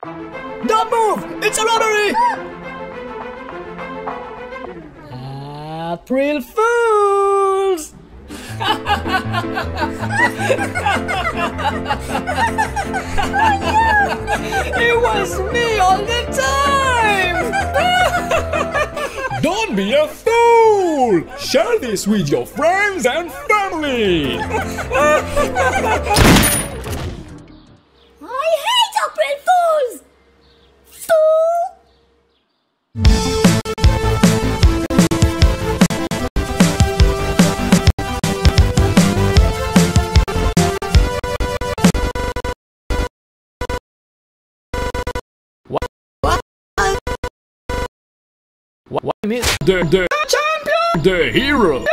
Don't move! It's a lottery! April Fools! it was me all the time! Don't be a fool! Share this with your friends and family! What? The, the champion! The hero!